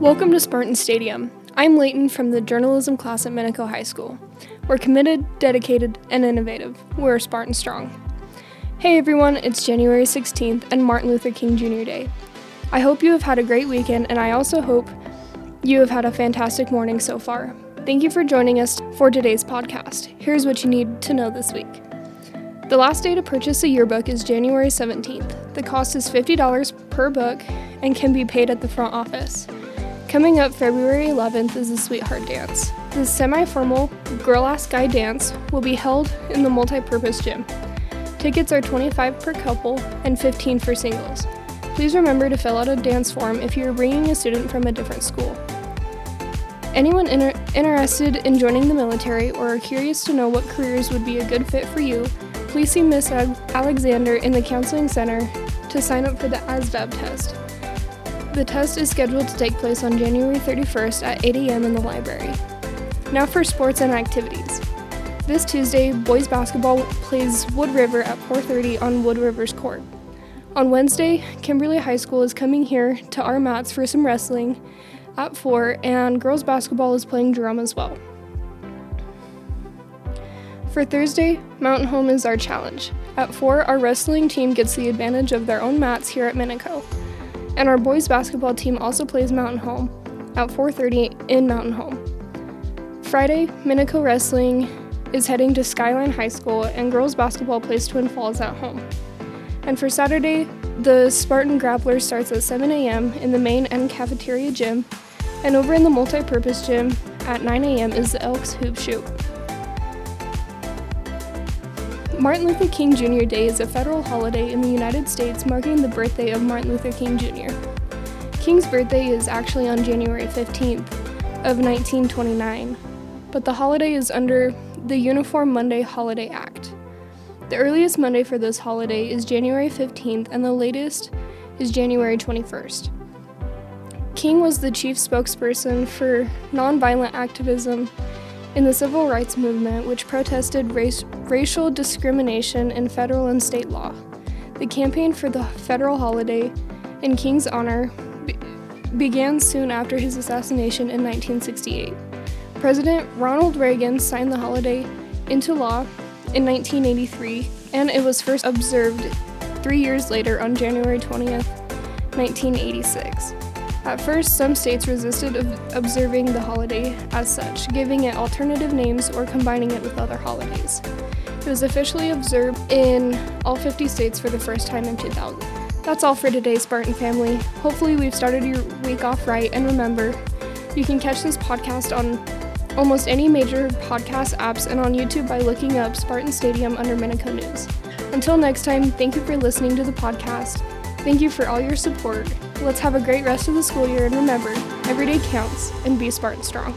Welcome to Spartan Stadium. I'm Layton from the journalism class at Minico High School. We're committed, dedicated, and innovative. We're Spartan Strong. Hey everyone, it's January 16th and Martin Luther King Jr. Day. I hope you have had a great weekend, and I also hope you have had a fantastic morning so far. Thank you for joining us for today's podcast. Here's what you need to know this week. The last day to purchase a yearbook is January 17th. The cost is $50 per book and can be paid at the front office. Coming up February 11th is the Sweetheart Dance. The semi formal Girl Ask Guy dance will be held in the multi purpose gym. Tickets are 25 per couple and 15 for singles. Please remember to fill out a dance form if you are bringing a student from a different school. Anyone inter- interested in joining the military or are curious to know what careers would be a good fit for you, please see Miss Alexander in the Counseling Center to sign up for the ASVAB test. The test is scheduled to take place on January 31st at 8 a.m. in the library. Now for sports and activities. This Tuesday, boys basketball plays Wood River at 4:30 on Wood River's court. On Wednesday, Kimberly High School is coming here to our mats for some wrestling at 4 and girls basketball is playing Jerome as well. For Thursday, Mountain Home is our challenge. At 4, our wrestling team gets the advantage of their own mats here at Minico. And our boys basketball team also plays Mountain Home at 4:30 in Mountain Home. Friday, Minico Wrestling is heading to Skyline High School and girls basketball plays Twin Falls at home. And for Saturday, the Spartan Grappler starts at 7 a.m. in the main and cafeteria gym, and over in the multi-purpose gym at 9 a.m. is the Elks Hoop Shoot. Martin Luther King Jr. Day is a federal holiday in the United States marking the birthday of Martin Luther King Jr. King's birthday is actually on January 15th of 1929, but the holiday is under the Uniform Monday Holiday Act. The earliest Monday for this holiday is January 15th, and the latest is January 21st. King was the chief spokesperson for nonviolent activism in the civil rights movement, which protested race, racial discrimination in federal and state law. The campaign for the federal holiday in King's honor be- began soon after his assassination in 1968. President Ronald Reagan signed the holiday into law in 1983, and it was first observed three years later on January 20th, 1986. At first, some states resisted observing the holiday as such, giving it alternative names or combining it with other holidays. It was officially observed in all 50 states for the first time in 2000. That's all for today, Spartan family. Hopefully, we've started your week off right, and remember, you can catch this podcast on almost any major podcast apps and on YouTube by looking up Spartan Stadium under Minico News. Until next time, thank you for listening to the podcast. Thank you for all your support. Let's have a great rest of the school year and remember, every day counts and be Spartan Strong.